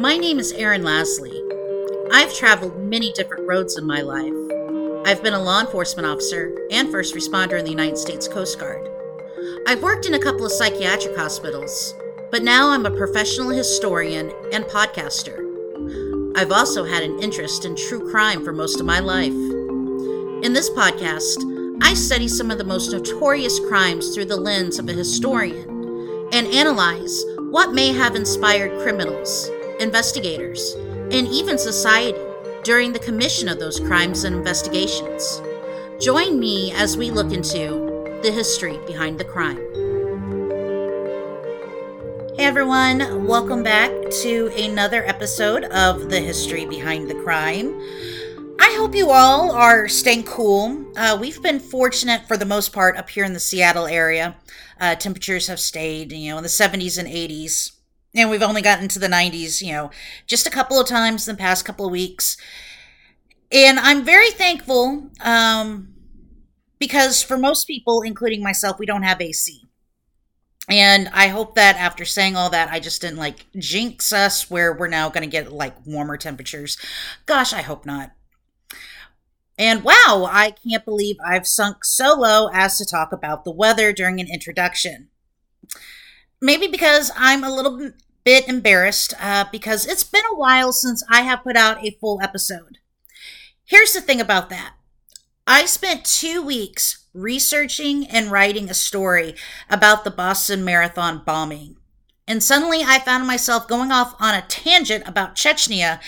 My name is Erin Lasley. I've traveled many different roads in my life. I've been a law enforcement officer and first responder in the United States Coast Guard. I've worked in a couple of psychiatric hospitals, but now I'm a professional historian and podcaster. I've also had an interest in true crime for most of my life. In this podcast, I study some of the most notorious crimes through the lens of a historian and analyze what may have inspired criminals, investigators, and even society during the commission of those crimes and investigations. Join me as we look into the history behind the crime. Hey everyone, welcome back to another episode of The History Behind the Crime. I hope you all are staying cool. Uh, we've been fortunate for the most part up here in the Seattle area. Uh, temperatures have stayed, you know, in the 70s and 80s. And we've only gotten to the 90s, you know, just a couple of times in the past couple of weeks. And I'm very thankful um, because for most people, including myself, we don't have AC. And I hope that after saying all that, I just didn't like jinx us where we're now going to get like warmer temperatures. Gosh, I hope not. And wow, I can't believe I've sunk so low as to talk about the weather during an introduction. Maybe because I'm a little bit embarrassed uh, because it's been a while since I have put out a full episode. Here's the thing about that I spent two weeks researching and writing a story about the Boston Marathon bombing. And suddenly I found myself going off on a tangent about Chechnya,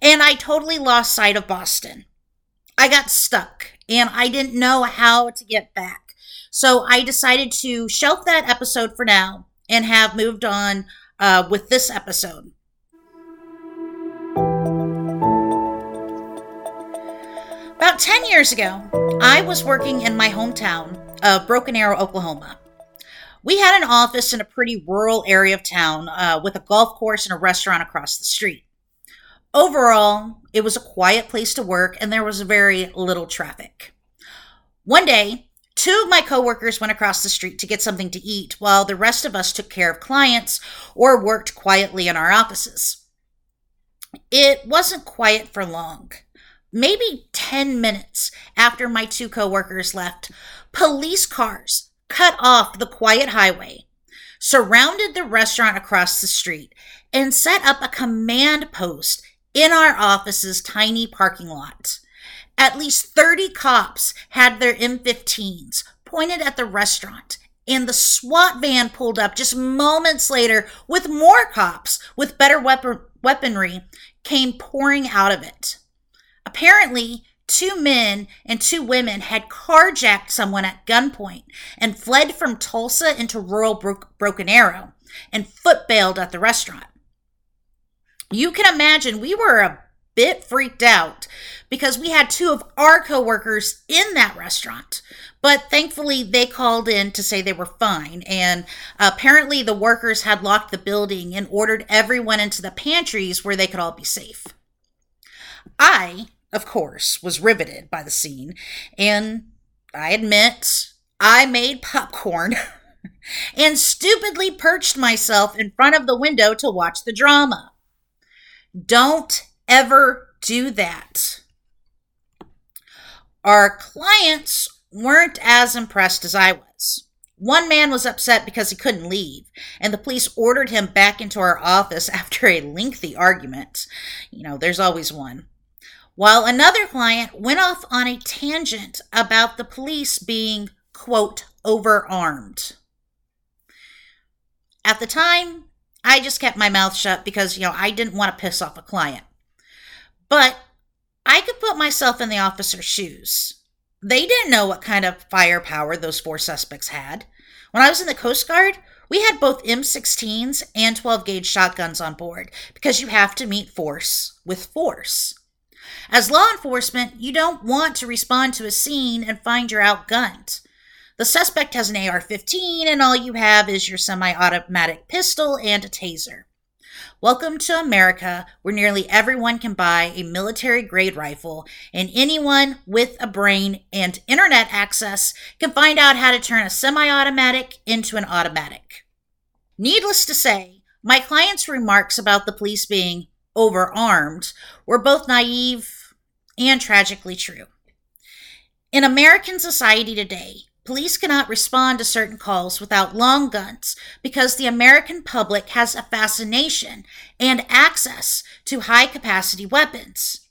and I totally lost sight of Boston. I got stuck and I didn't know how to get back. So I decided to shelf that episode for now and have moved on uh, with this episode. About 10 years ago, I was working in my hometown of Broken Arrow, Oklahoma. We had an office in a pretty rural area of town uh, with a golf course and a restaurant across the street. Overall, it was a quiet place to work and there was very little traffic. One day, two of my coworkers went across the street to get something to eat while the rest of us took care of clients or worked quietly in our offices. It wasn't quiet for long. Maybe 10 minutes after my two coworkers left, police cars cut off the quiet highway, surrounded the restaurant across the street, and set up a command post in our office's tiny parking lot. At least 30 cops had their M15s pointed at the restaurant, and the SWAT van pulled up just moments later with more cops with better weapon- weaponry came pouring out of it. Apparently, two men and two women had carjacked someone at gunpoint and fled from Tulsa into rural Bro- Broken Arrow and foot bailed at the restaurant you can imagine we were a bit freaked out because we had two of our coworkers in that restaurant. But thankfully, they called in to say they were fine. And apparently, the workers had locked the building and ordered everyone into the pantries where they could all be safe. I, of course, was riveted by the scene. And I admit, I made popcorn and stupidly perched myself in front of the window to watch the drama. Don't ever do that. Our clients weren't as impressed as I was. One man was upset because he couldn't leave, and the police ordered him back into our office after a lengthy argument. You know, there's always one. While another client went off on a tangent about the police being, quote, overarmed. At the time, I just kept my mouth shut because, you know, I didn't want to piss off a client. But I could put myself in the officer's shoes. They didn't know what kind of firepower those four suspects had. When I was in the Coast Guard, we had both M16s and 12 gauge shotguns on board because you have to meet force with force. As law enforcement, you don't want to respond to a scene and find you're outgunned. The suspect has an AR 15, and all you have is your semi automatic pistol and a taser. Welcome to America, where nearly everyone can buy a military grade rifle, and anyone with a brain and internet access can find out how to turn a semi automatic into an automatic. Needless to say, my client's remarks about the police being overarmed were both naive and tragically true. In American society today, police cannot respond to certain calls without long guns because the American public has a fascination and access to high capacity weapons.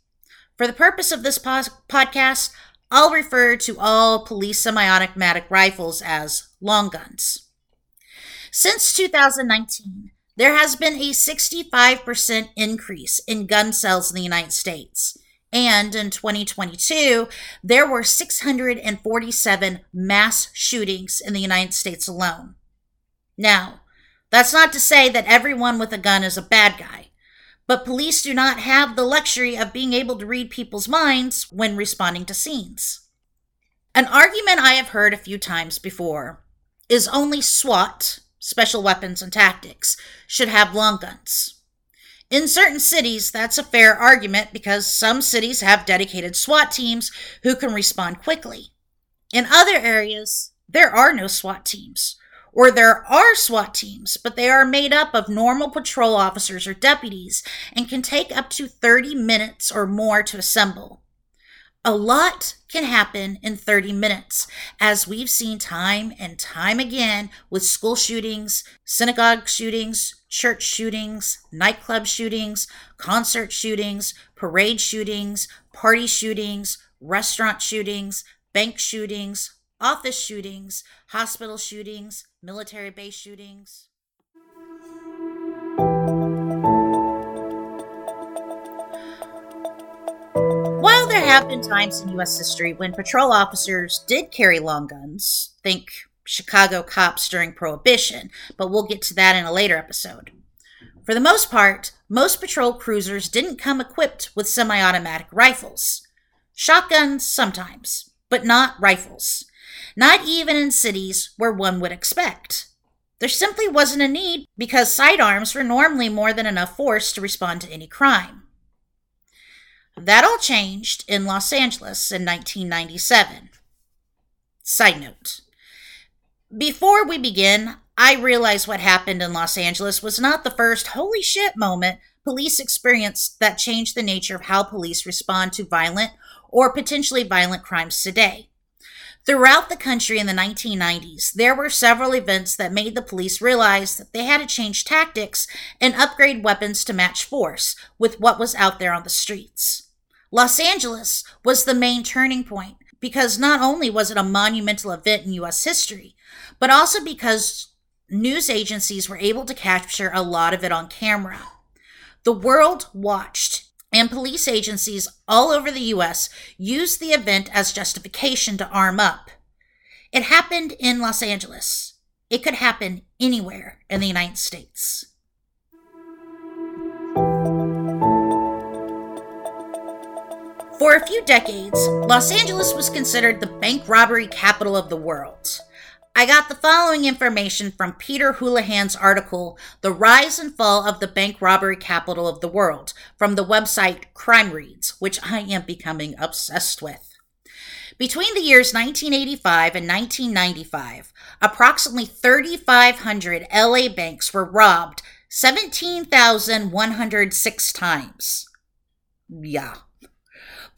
For the purpose of this podcast, I'll refer to all police semi automatic rifles as long guns. Since 2019, there has been a 65% increase in gun sales in the United States. And in 2022, there were 647 mass shootings in the United States alone. Now, that's not to say that everyone with a gun is a bad guy, but police do not have the luxury of being able to read people's minds when responding to scenes. An argument I have heard a few times before is only SWAT, special weapons and tactics, should have long guns. In certain cities, that's a fair argument because some cities have dedicated SWAT teams who can respond quickly. In other areas, there are no SWAT teams, or there are SWAT teams, but they are made up of normal patrol officers or deputies and can take up to 30 minutes or more to assemble. A lot can happen in 30 minutes, as we've seen time and time again with school shootings, synagogue shootings, church shootings, nightclub shootings, concert shootings, parade shootings, party shootings, restaurant shootings, bank shootings, office shootings, hospital shootings, military base shootings. While there have been times in U.S. history when patrol officers did carry long guns, think Chicago cops during Prohibition, but we'll get to that in a later episode. For the most part, most patrol cruisers didn't come equipped with semi automatic rifles. Shotguns sometimes, but not rifles. Not even in cities where one would expect. There simply wasn't a need because sidearms were normally more than enough force to respond to any crime. That all changed in Los Angeles in 1997. Side note Before we begin, I realize what happened in Los Angeles was not the first holy shit moment police experienced that changed the nature of how police respond to violent or potentially violent crimes today. Throughout the country in the 1990s, there were several events that made the police realize that they had to change tactics and upgrade weapons to match force with what was out there on the streets. Los Angeles was the main turning point because not only was it a monumental event in U.S. history, but also because news agencies were able to capture a lot of it on camera. The world watched and police agencies all over the US used the event as justification to arm up. It happened in Los Angeles. It could happen anywhere in the United States. For a few decades, Los Angeles was considered the bank robbery capital of the world. I got the following information from Peter Houlahan's article, The Rise and Fall of the Bank Robbery Capital of the World, from the website Crime Reads, which I am becoming obsessed with. Between the years 1985 and 1995, approximately 3,500 LA banks were robbed 17,106 times. Yeah,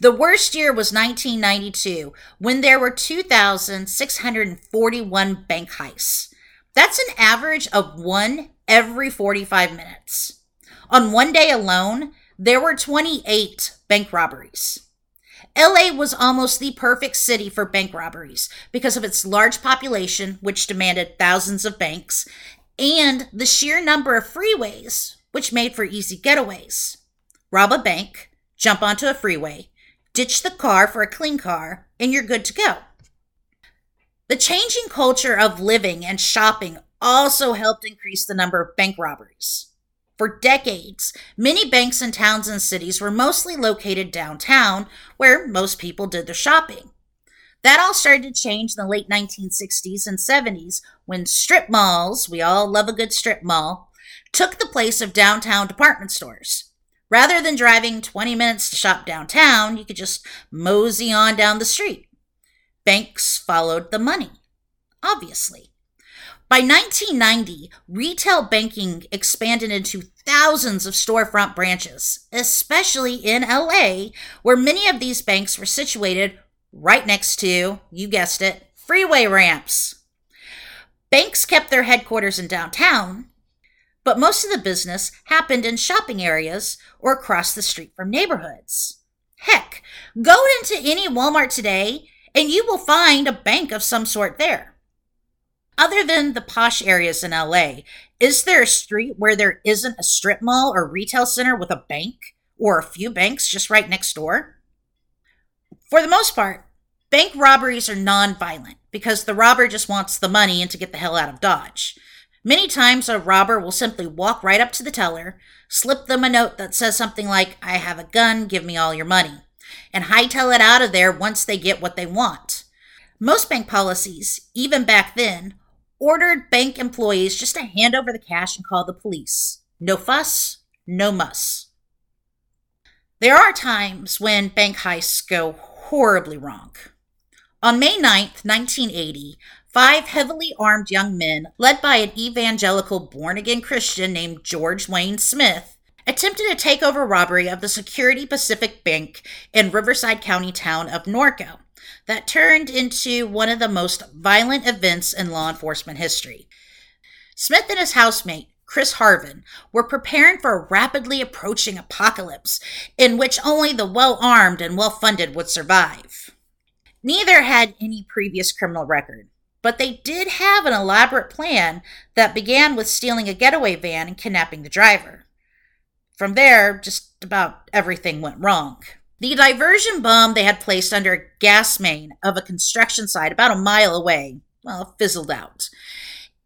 the worst year was 1992, when there were 2,641 bank heists. That's an average of one every 45 minutes. On one day alone, there were 28 bank robberies. LA was almost the perfect city for bank robberies because of its large population, which demanded thousands of banks, and the sheer number of freeways, which made for easy getaways. Rob a bank, jump onto a freeway, ditch the car for a clean car, and you're good to go. The changing culture of living and shopping also helped increase the number of bank robberies. For decades, many banks in towns and cities were mostly located downtown, where most people did their shopping. That all started to change in the late 1960s and 70s when strip malls, we all love a good strip mall, took the place of downtown department stores. Rather than driving 20 minutes to shop downtown, you could just mosey on down the street. Banks followed the money, obviously. By 1990, retail banking expanded into thousands of storefront branches, especially in LA, where many of these banks were situated right next to, you guessed it, freeway ramps. Banks kept their headquarters in downtown, but most of the business happened in shopping areas or across the street from neighborhoods. Heck, go into any Walmart today and you will find a bank of some sort there. Other than the posh areas in LA, is there a street where there isn't a strip mall or retail center with a bank or a few banks just right next door? For the most part, bank robberies are non-violent because the robber just wants the money and to get the hell out of Dodge. Many times, a robber will simply walk right up to the teller, slip them a note that says something like, I have a gun, give me all your money, and hightail it out of there once they get what they want. Most bank policies, even back then, ordered bank employees just to hand over the cash and call the police. No fuss, no muss. There are times when bank heists go horribly wrong. On May 9th, 1980, five heavily armed young men, led by an evangelical born again Christian named George Wayne Smith, attempted a takeover robbery of the Security Pacific Bank in Riverside County town of Norco that turned into one of the most violent events in law enforcement history. Smith and his housemate, Chris Harven, were preparing for a rapidly approaching apocalypse in which only the well armed and well funded would survive. Neither had any previous criminal record, but they did have an elaborate plan that began with stealing a getaway van and kidnapping the driver. From there, just about everything went wrong. The diversion bomb they had placed under a gas main of a construction site about a mile away, well, fizzled out.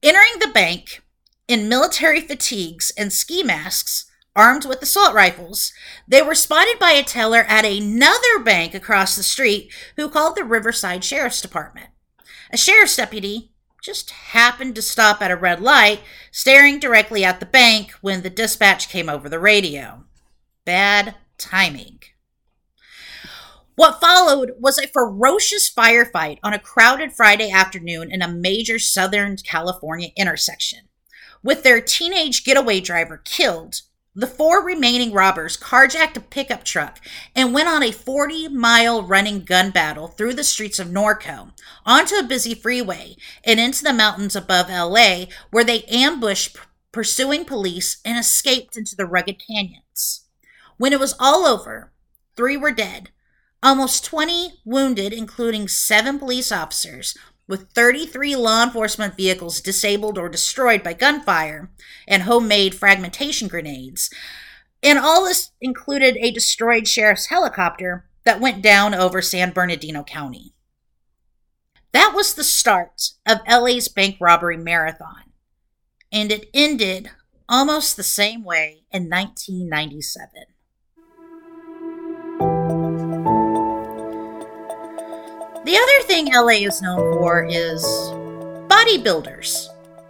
Entering the bank in military fatigues and ski masks, armed with assault rifles, they were spotted by a teller at another bank across the street who called the Riverside Sheriff's Department. A sheriff's deputy just happened to stop at a red light, staring directly at the bank when the dispatch came over the radio. Bad timing. What followed was a ferocious firefight on a crowded Friday afternoon in a major Southern California intersection. With their teenage getaway driver killed, the four remaining robbers carjacked a pickup truck and went on a 40 mile running gun battle through the streets of Norco, onto a busy freeway, and into the mountains above LA, where they ambushed pursuing police and escaped into the rugged canyons. When it was all over, three were dead, Almost 20 wounded, including seven police officers, with 33 law enforcement vehicles disabled or destroyed by gunfire and homemade fragmentation grenades. And all this included a destroyed sheriff's helicopter that went down over San Bernardino County. That was the start of LA's bank robbery marathon, and it ended almost the same way in 1997. The other thing LA is known for is bodybuilders.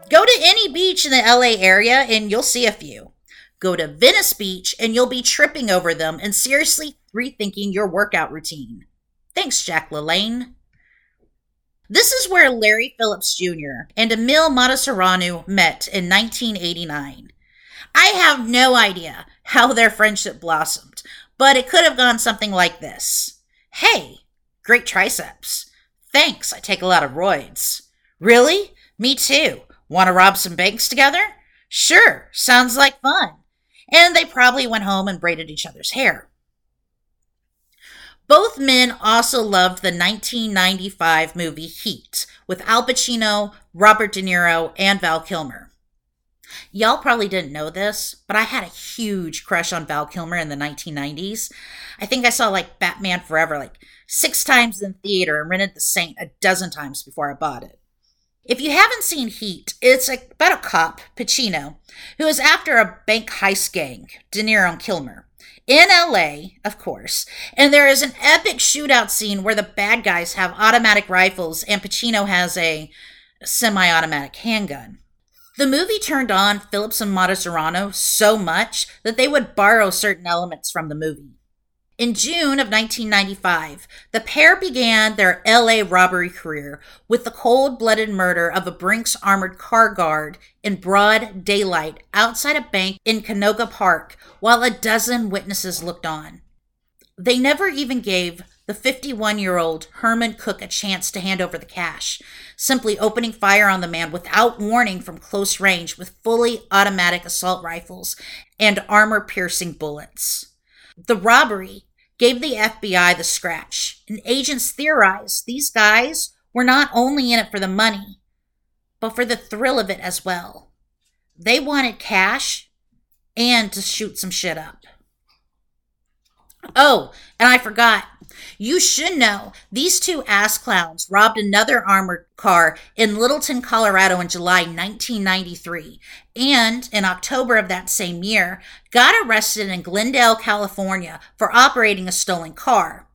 Go to any beach in the LA area and you'll see a few. Go to Venice Beach and you'll be tripping over them and seriously rethinking your workout routine. Thanks, Jack LaLanne. This is where Larry Phillips Jr. and Emil Matasareanu met in 1989. I have no idea how their friendship blossomed, but it could have gone something like this. Hey, Great triceps. Thanks, I take a lot of roids. Really? Me too. Want to rob some banks together? Sure, sounds like fun. And they probably went home and braided each other's hair. Both men also loved the 1995 movie Heat with Al Pacino, Robert De Niro, and Val Kilmer. Y'all probably didn't know this, but I had a huge crush on Val Kilmer in the 1990s. I think I saw like Batman Forever like six times in theater and rented The Saint a dozen times before I bought it. If you haven't seen Heat, it's about a cop, Pacino, who is after a bank heist gang, De Niro and Kilmer, in LA, of course. And there is an epic shootout scene where the bad guys have automatic rifles and Pacino has a semi automatic handgun. The movie turned on Phillips and Matasareanu so much that they would borrow certain elements from the movie. In June of 1995, the pair began their LA robbery career with the cold blooded murder of a Brinks armored car guard in broad daylight outside a bank in Canoga Park while a dozen witnesses looked on. They never even gave the 51 year old Herman Cook a chance to hand over the cash, simply opening fire on the man without warning from close range with fully automatic assault rifles and armor piercing bullets. The robbery gave the FBI the scratch, and agents theorized these guys were not only in it for the money, but for the thrill of it as well. They wanted cash and to shoot some shit up. Oh, and I forgot. You should know these two ass clowns robbed another armored car in Littleton, Colorado in July 1993, and in October of that same year, got arrested in Glendale, California for operating a stolen car.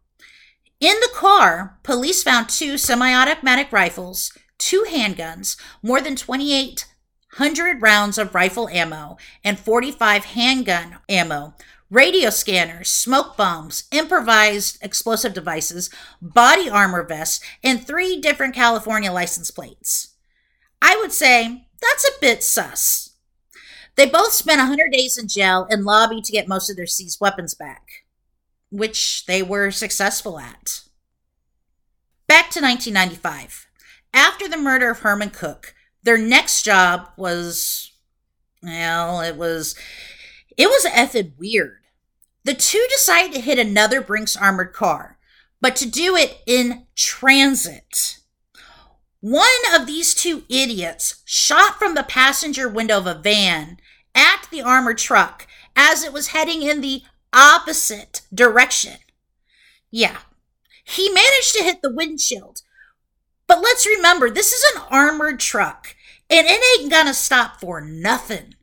In the car, police found two semi automatic rifles, two handguns, more than 2,800 rounds of rifle ammo, and 45 handgun ammo radio scanners, smoke bombs, improvised explosive devices, body armor vests, and three different California license plates. I would say that's a bit sus. They both spent 100 days in jail and lobbied to get most of their seized weapons back, which they were successful at. Back to 1995. After the murder of Herman Cook, their next job was, well, it was, it was effed weird. The two decide to hit another Brinks armored car, but to do it in transit. One of these two idiots shot from the passenger window of a van at the armored truck as it was heading in the opposite direction. Yeah, he managed to hit the windshield. But let's remember, this is an armored truck, and it ain't gonna stop for nothing.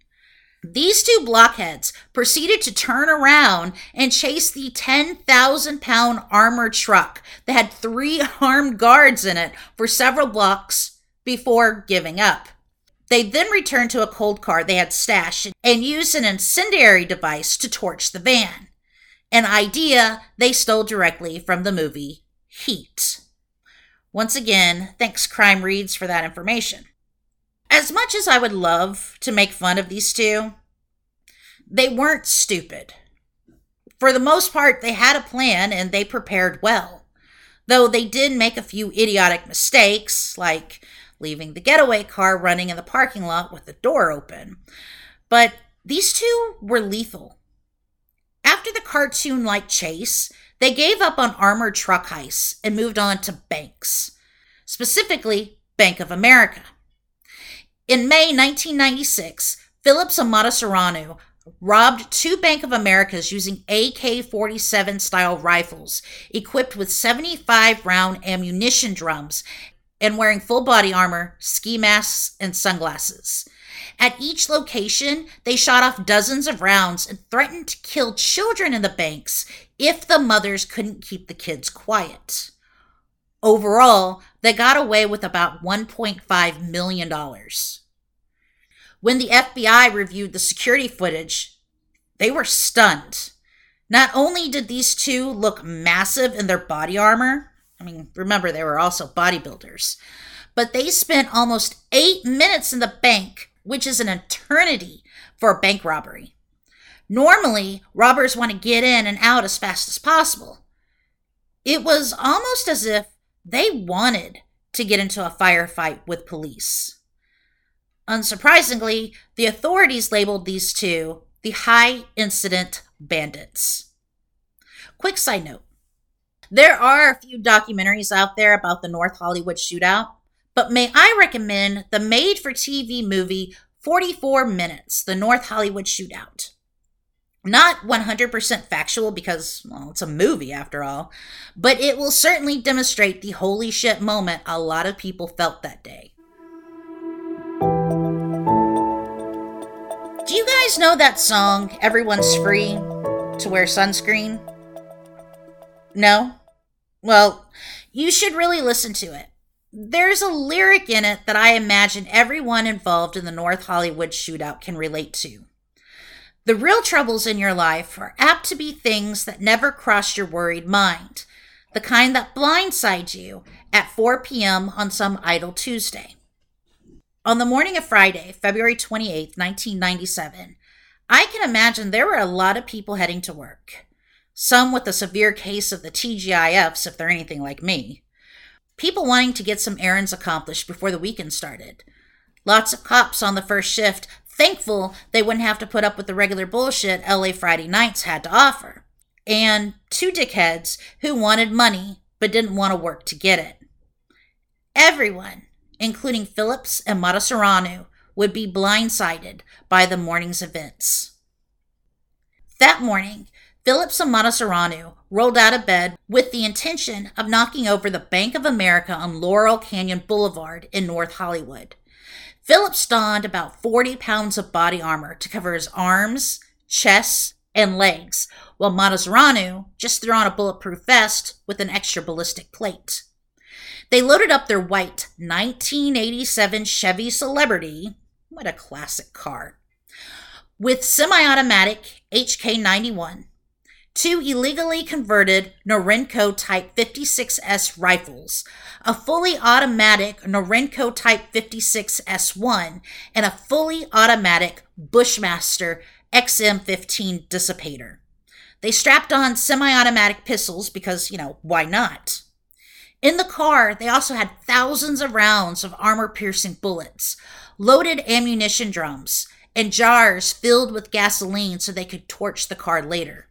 These two blockheads proceeded to turn around and chase the 10,000 pound armored truck that had three armed guards in it for several blocks before giving up. They then returned to a cold car they had stashed and used an incendiary device to torch the van, an idea they stole directly from the movie Heat. Once again, thanks Crime Reads for that information. As much as I would love to make fun of these two, they weren't stupid. For the most part, they had a plan and they prepared well. Though they did make a few idiotic mistakes, like leaving the getaway car running in the parking lot with the door open. But these two were lethal. After the cartoon like chase, they gave up on armored truck heists and moved on to banks, specifically Bank of America. In May 1996, Phillips and Matasareanu robbed two Bank of Americas using AK 47 style rifles equipped with 75 round ammunition drums and wearing full body armor, ski masks, and sunglasses. At each location, they shot off dozens of rounds and threatened to kill children in the banks if the mothers couldn't keep the kids quiet. Overall, they got away with about $1.5 million. When the FBI reviewed the security footage, they were stunned. Not only did these two look massive in their body armor, I mean, remember they were also bodybuilders, but they spent almost eight minutes in the bank, which is an eternity for a bank robbery. Normally, robbers want to get in and out as fast as possible. It was almost as if they wanted to get into a firefight with police. Unsurprisingly, the authorities labeled these two the high incident bandits. Quick side note there are a few documentaries out there about the North Hollywood shootout, but may I recommend the made for TV movie 44 Minutes The North Hollywood Shootout. Not 100% factual because, well, it's a movie after all, but it will certainly demonstrate the holy shit moment a lot of people felt that day. Do you guys know that song, Everyone's Free to Wear Sunscreen? No? Well, you should really listen to it. There's a lyric in it that I imagine everyone involved in the North Hollywood shootout can relate to. The real troubles in your life are apt to be things that never cross your worried mind, the kind that blindside you at 4 p.m. on some idle Tuesday. On the morning of Friday, February 28, 1997, I can imagine there were a lot of people heading to work. Some with a severe case of the TGIFs, if they're anything like me. People wanting to get some errands accomplished before the weekend started. Lots of cops on the first shift thankful they wouldn't have to put up with the regular bullshit LA Friday nights had to offer. And two dickheads who wanted money but didn't want to work to get it. Everyone, including Phillips and Matasareanu, would be blindsided by the morning's events. That morning, Phillips and Matasareanu rolled out of bed with the intention of knocking over the Bank of America on Laurel Canyon Boulevard in North Hollywood. Phillips donned about 40 pounds of body armor to cover his arms, chest, and legs, while Matasareanu just threw on a bulletproof vest with an extra ballistic plate. They loaded up their white 1987 Chevy Celebrity, what a classic car, with semi automatic HK 91 two illegally converted Norinco Type 56S rifles, a fully automatic Norinco Type 56S1, and a fully automatic Bushmaster XM15 dissipator. They strapped on semi automatic pistols because, you know, why not? In the car, they also had thousands of rounds of armor piercing bullets, loaded ammunition drums, and jars filled with gasoline so they could torch the car later.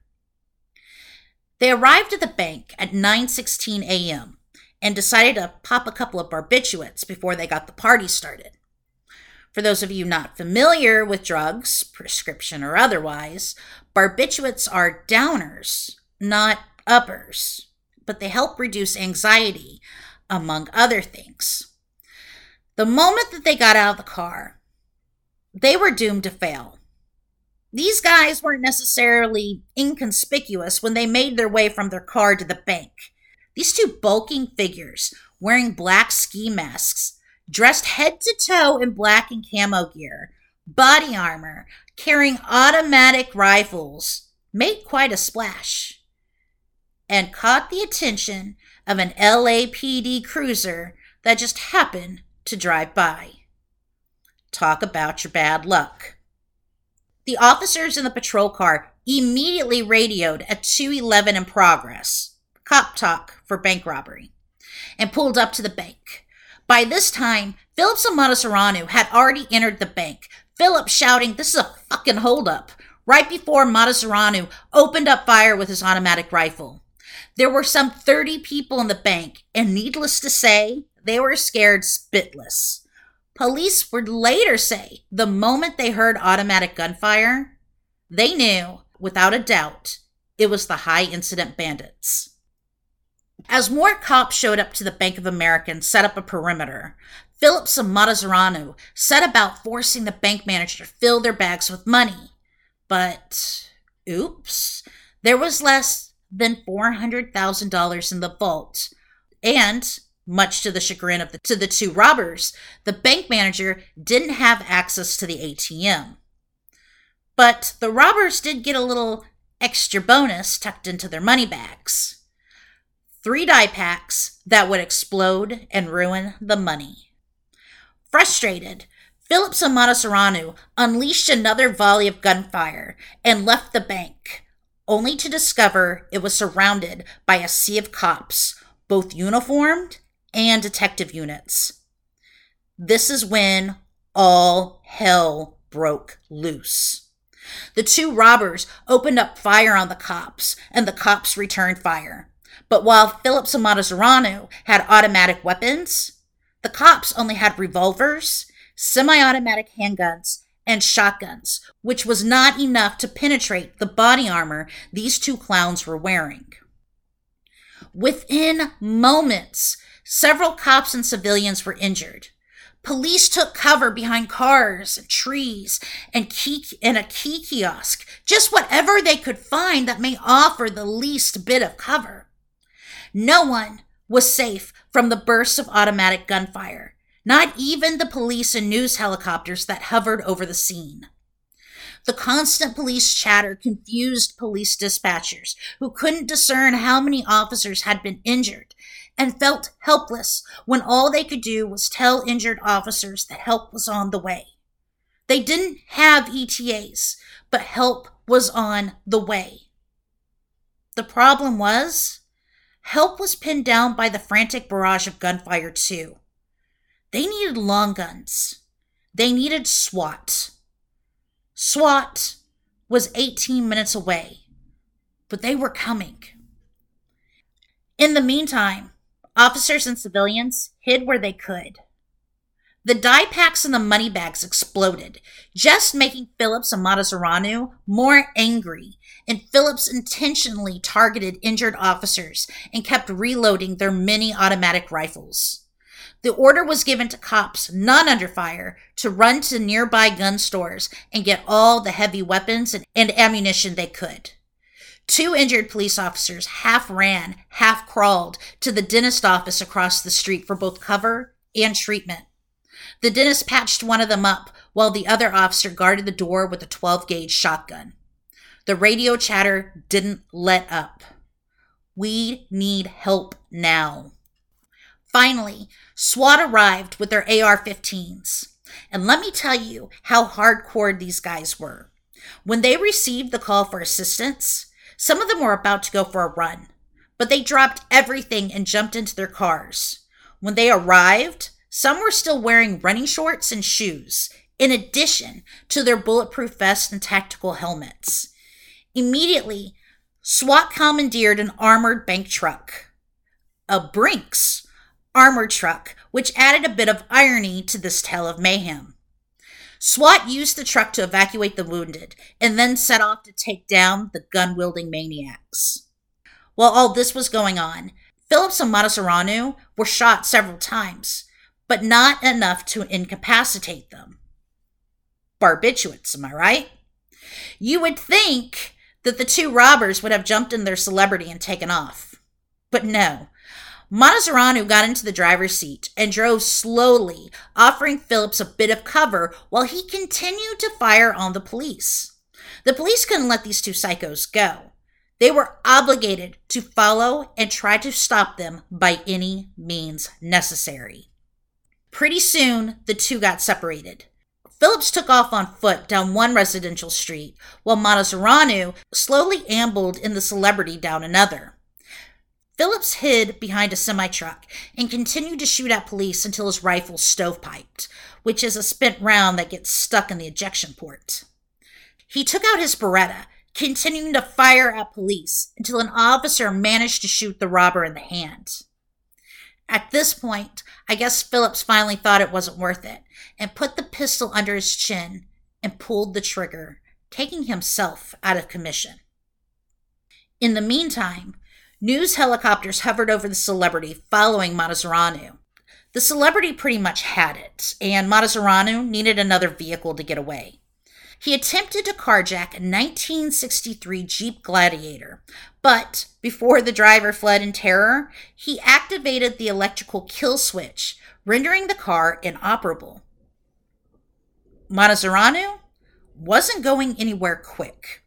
They arrived at the bank at 9:16 a.m. and decided to pop a couple of barbiturates before they got the party started. For those of you not familiar with drugs, prescription or otherwise, barbiturates are downers, not uppers, but they help reduce anxiety, among other things. The moment that they got out of the car, they were doomed to fail. These guys weren't necessarily inconspicuous when they made their way from their car to the bank. These two bulking figures, wearing black ski masks, dressed head to toe in black and camo gear, body armor, carrying automatic rifles, made quite a splash and caught the attention of an LAPD cruiser that just happened to drive by. Talk about your bad luck. The officers in the patrol car immediately radioed a 211 in progress, cop talk for bank robbery, and pulled up to the bank. By this time, Phillips and Matasareanu had already entered the bank, Phillips shouting, This is a fucking holdup, right before Matasareanu opened up fire with his automatic rifle. There were some 30 people in the bank, and needless to say, they were scared spitless. Police would later say the moment they heard automatic gunfire, they knew, without a doubt, it was the high incident bandits. As more cops showed up to the Bank of America and set up a perimeter, Phillips and Matasareanu set about forcing the bank manager to fill their bags with money. But, oops, there was less than $400,000 in the vault, and much to the chagrin of the, to the two robbers, the bank manager didn't have access to the ATM. But the robbers did get a little extra bonus tucked into their money bags. Three die packs that would explode and ruin the money. Frustrated, Phillips and Matasareanu unleashed another volley of gunfire and left the bank, only to discover it was surrounded by a sea of cops, both uniformed and detective units. This is when all hell broke loose. The two robbers opened up fire on the cops, and the cops returned fire. But while Phillips and Matasareanu had automatic weapons, the cops only had revolvers, semi automatic handguns, and shotguns, which was not enough to penetrate the body armor these two clowns were wearing. Within moments, Several cops and civilians were injured. Police took cover behind cars and trees and, key, and a key kiosk, just whatever they could find that may offer the least bit of cover. No one was safe from the bursts of automatic gunfire, not even the police and news helicopters that hovered over the scene. The constant police chatter confused police dispatchers who couldn't discern how many officers had been injured and felt helpless when all they could do was tell injured officers that help was on the way. They didn't have ETAs, but help was on the way. The problem was, help was pinned down by the frantic barrage of gunfire, too. They needed long guns. They needed SWAT. SWAT was 18 minutes away, but they were coming. In the meantime, officers and civilians hid where they could. The dye packs and the money bags exploded, just making Phillips and Matasareanu more angry, and Phillips intentionally targeted injured officers and kept reloading their mini automatic rifles. The order was given to cops, none under fire, to run to nearby gun stores and get all the heavy weapons and, and ammunition they could. Two injured police officers half ran, half crawled to the dentist office across the street for both cover and treatment. The dentist patched one of them up while the other officer guarded the door with a 12 gauge shotgun. The radio chatter didn't let up. We need help now. Finally, SWAT arrived with their AR 15s. And let me tell you how hardcore these guys were. When they received the call for assistance, some of them were about to go for a run, but they dropped everything and jumped into their cars. When they arrived, some were still wearing running shorts and shoes, in addition to their bulletproof vests and tactical helmets. Immediately, SWAT commandeered an armored bank truck. A Brinks armored truck, which added a bit of irony to this tale of mayhem. SWAT used the truck to evacuate the wounded and then set off to take down the gun wielding maniacs. While all this was going on, Phillips and Matasareanu were shot several times, but not enough to incapacitate them. Barbiturates, am I right? You would think that the two robbers would have jumped in their celebrity and taken off. But no, Matasareanu got into the driver's seat and drove slowly, offering Phillips a bit of cover while he continued to fire on the police. The police couldn't let these two psychos go. They were obligated to follow and try to stop them by any means necessary. Pretty soon, the two got separated. Phillips took off on foot down one residential street, while Matasareanu slowly ambled in the celebrity down another. Phillips hid behind a semi truck and continued to shoot at police until his rifle stovepiped, which is a spent round that gets stuck in the ejection port. He took out his Beretta, continuing to fire at police until an officer managed to shoot the robber in the hand. At this point, I guess Phillips finally thought it wasn't worth it and put the pistol under his chin and pulled the trigger, taking himself out of commission. In the meantime, News helicopters hovered over the celebrity following Matasareanu. The celebrity pretty much had it, and Matasareanu needed another vehicle to get away. He attempted to carjack a 1963 Jeep Gladiator, but before the driver fled in terror, he activated the electrical kill switch, rendering the car inoperable. Matasareanu wasn't going anywhere quick.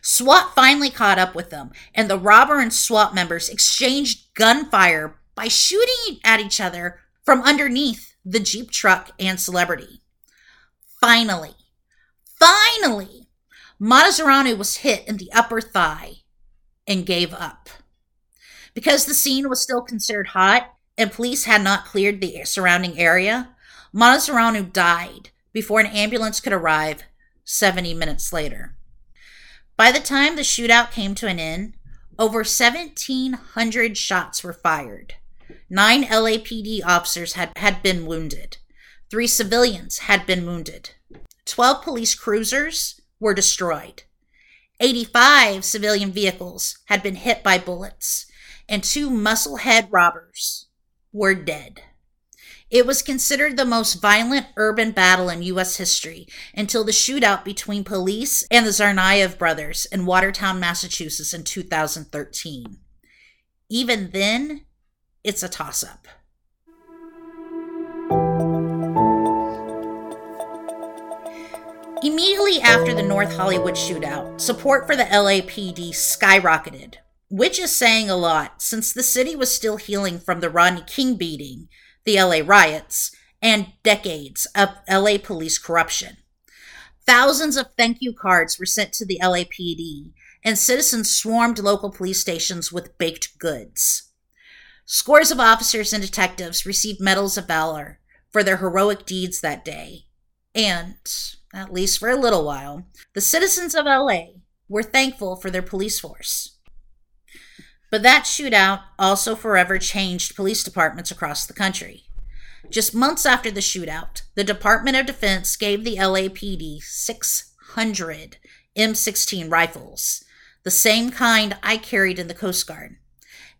SWAT finally caught up with them, and the robber and SWAT members exchanged gunfire by shooting at each other from underneath the Jeep truck and celebrity. Finally, finally, Matasareanu was hit in the upper thigh and gave up. Because the scene was still considered hot and police had not cleared the surrounding area, Matasareanu died before an ambulance could arrive 70 minutes later. By the time the shootout came to an end, over 1,700 shots were fired. Nine LAPD officers had, had been wounded. Three civilians had been wounded. 12 police cruisers were destroyed. 85 civilian vehicles had been hit by bullets, and two musclehead robbers were dead. It was considered the most violent urban battle in U.S. history until the shootout between police and the Tsarnaev brothers in Watertown, Massachusetts in 2013. Even then, it's a toss up. Immediately after the North Hollywood shootout, support for the LAPD skyrocketed, which is saying a lot since the city was still healing from the Rodney King beating, the LA riots, and decades of LA police corruption. Thousands of thank you cards were sent to the LAPD, and citizens swarmed local police stations with baked goods. Scores of officers and detectives received medals of valor for their heroic deeds that day. And, at least for a little while, the citizens of LA were thankful for their police force. But that shootout also forever changed police departments across the country. Just months after the shootout, the Department of Defense gave the LAPD 600 M16 rifles, the same kind I carried in the Coast Guard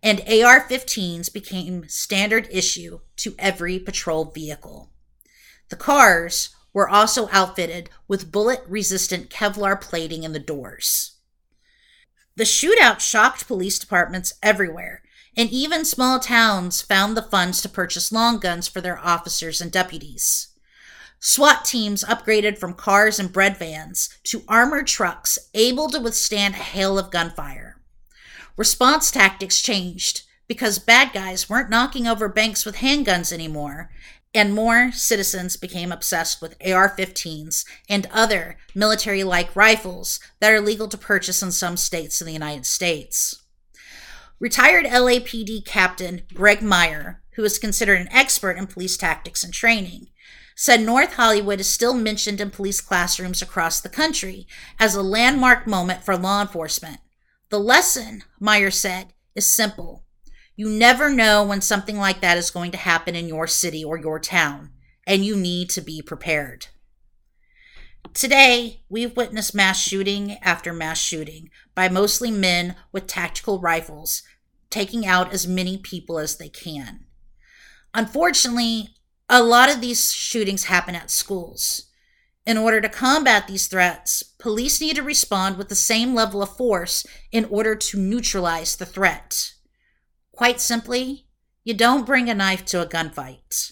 and AR 15s became standard issue to every patrol vehicle. The cars were also outfitted with bullet resistant Kevlar plating in the doors. The shootout shocked police departments everywhere, and even small towns found the funds to purchase long guns for their officers and deputies. SWAT teams upgraded from cars and bread vans to armored trucks able to withstand a hail of gunfire. Response tactics changed because bad guys weren't knocking over banks with handguns anymore, and more citizens became obsessed with AR 15s and other military like rifles that are legal to purchase in some states in the United States. Retired LAPD Captain Greg Meyer, who is considered an expert in police tactics and training, said North Hollywood is still mentioned in police classrooms across the country as a landmark moment for law enforcement the lesson, Meyer said, is simple. You never know when something like that is going to happen in your city or your town, and you need to be prepared. Today, we've witnessed mass shooting after mass shooting by mostly men with tactical rifles, taking out as many people as they can. Unfortunately, a lot of these shootings happen at schools. In order to combat these threats, police need to respond with the same level of force in order to neutralize the threat. Quite simply, you don't bring a knife to a gunfight.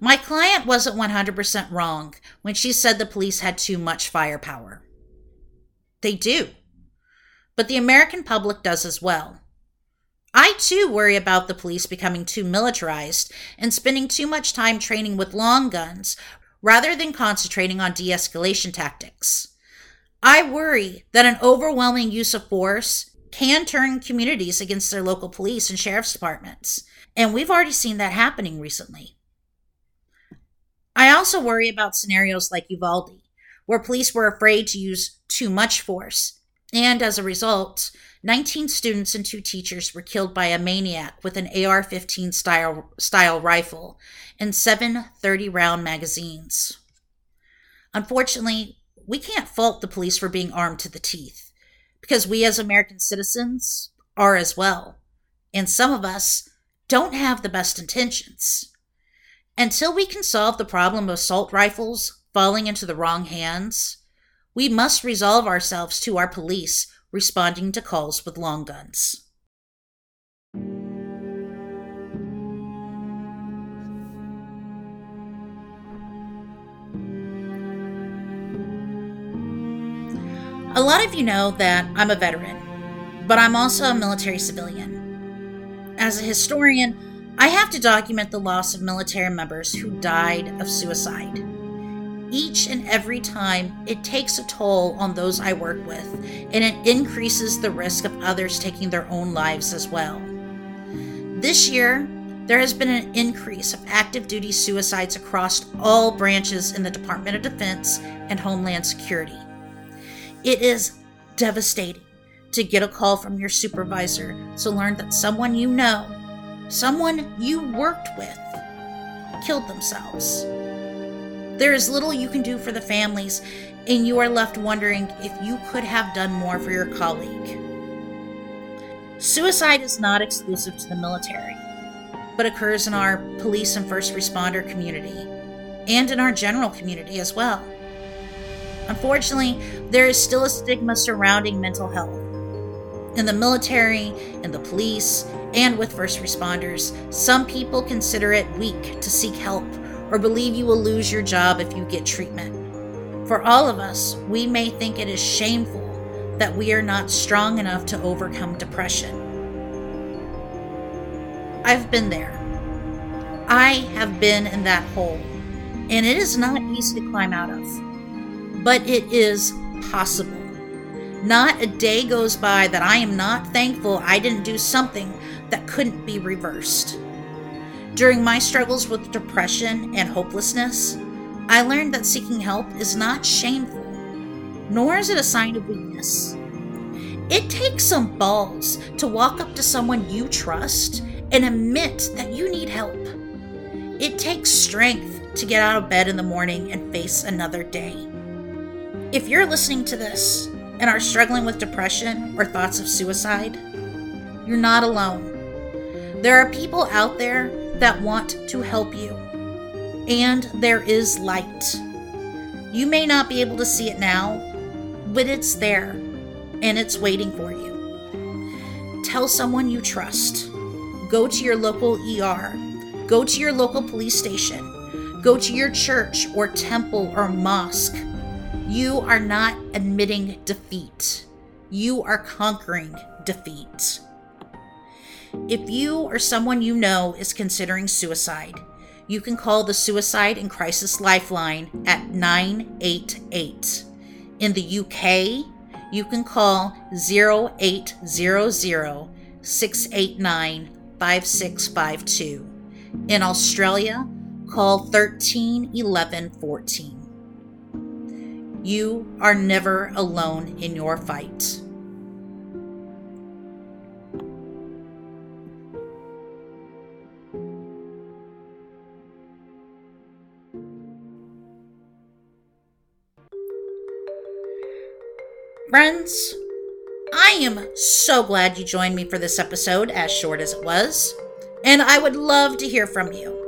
My client wasn't 100% wrong when she said the police had too much firepower. They do. But the American public does as well. I too worry about the police becoming too militarized and spending too much time training with long guns rather than concentrating on de escalation tactics. I worry that an overwhelming use of force can turn communities against their local police and sheriff's departments, and we've already seen that happening recently. I also worry about scenarios like Uvalde, where police were afraid to use too much force, and as a result, 19 students and two teachers were killed by a maniac with an AR 15 style, style rifle and seven 30 round magazines. Unfortunately, we can't fault the police for being armed to the teeth, because we as American citizens are as well, and some of us don't have the best intentions. Until we can solve the problem of assault rifles falling into the wrong hands, we must resolve ourselves to our police responding to calls with long guns. A lot of you know that I'm a veteran, but I'm also a military civilian. As a historian, I have to document the loss of military members who died of suicide each and every time, it takes a toll on those I work with, and it increases the risk of others taking their own lives as well. This year, there has been an increase of active duty suicides across all branches in the Department of Defense and Homeland Security. It is devastating to get a call from your supervisor to learn that someone you know, someone you worked with, killed themselves. There is little you can do for the families, and you are left wondering if you could have done more for your colleague. Suicide is not exclusive to the military, but occurs in our police and first responder community, and in our general community as well. Unfortunately, there is still a stigma surrounding mental health. In the military, in the police, and with first responders, some people consider it weak to seek help or believe you will lose your job if you get treatment. For all of us, we may think it is shameful that we are not strong enough to overcome depression. I've been there. I have been in that hole, and it is not easy to climb out of. But it is possible. Not a day goes by that I am not thankful I didn't do something that couldn't be reversed. During my struggles with depression and hopelessness, I learned that seeking help is not shameful, nor is it a sign of weakness. It takes some balls to walk up to someone you trust and admit that you need help. It takes strength to get out of bed in the morning and face another day. If you're listening to this and are struggling with depression or thoughts of suicide, you're not alone. There are people out there that want to help you, and there is light. You may not be able to see it now, but it's there and it's waiting for you. Tell someone you trust. Go to your local ER. Go to your local police station. Go to your church or temple or mosque you are not admitting defeat. You are conquering defeat. If you or someone you know is considering suicide, you can call the Suicide and Crisis Lifeline at 988. In the UK, you can call 0800 689 5652. In Australia, call 13 11 14. You are never alone in your fight. Friends, I am so glad you joined me for this episode, as short as it was, and I would love to hear from you.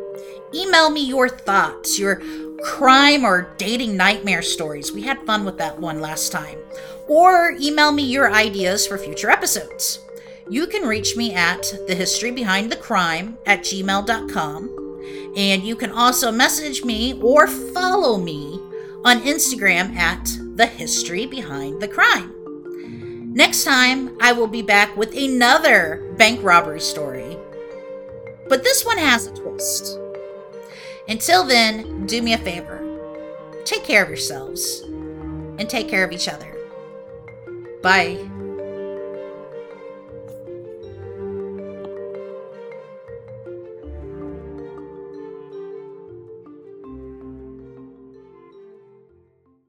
Email me your thoughts, your crime or dating nightmare stories. We had fun with that one last time. Or email me your ideas for future episodes. You can reach me at thehistorybehindthecrime at gmail.com. And you can also message me or follow me on Instagram at the history behind the crime. Next time, I will be back with another bank robbery story. But this one has a twist. Until then, do me a favor take care of yourselves and take care of each other. Bye.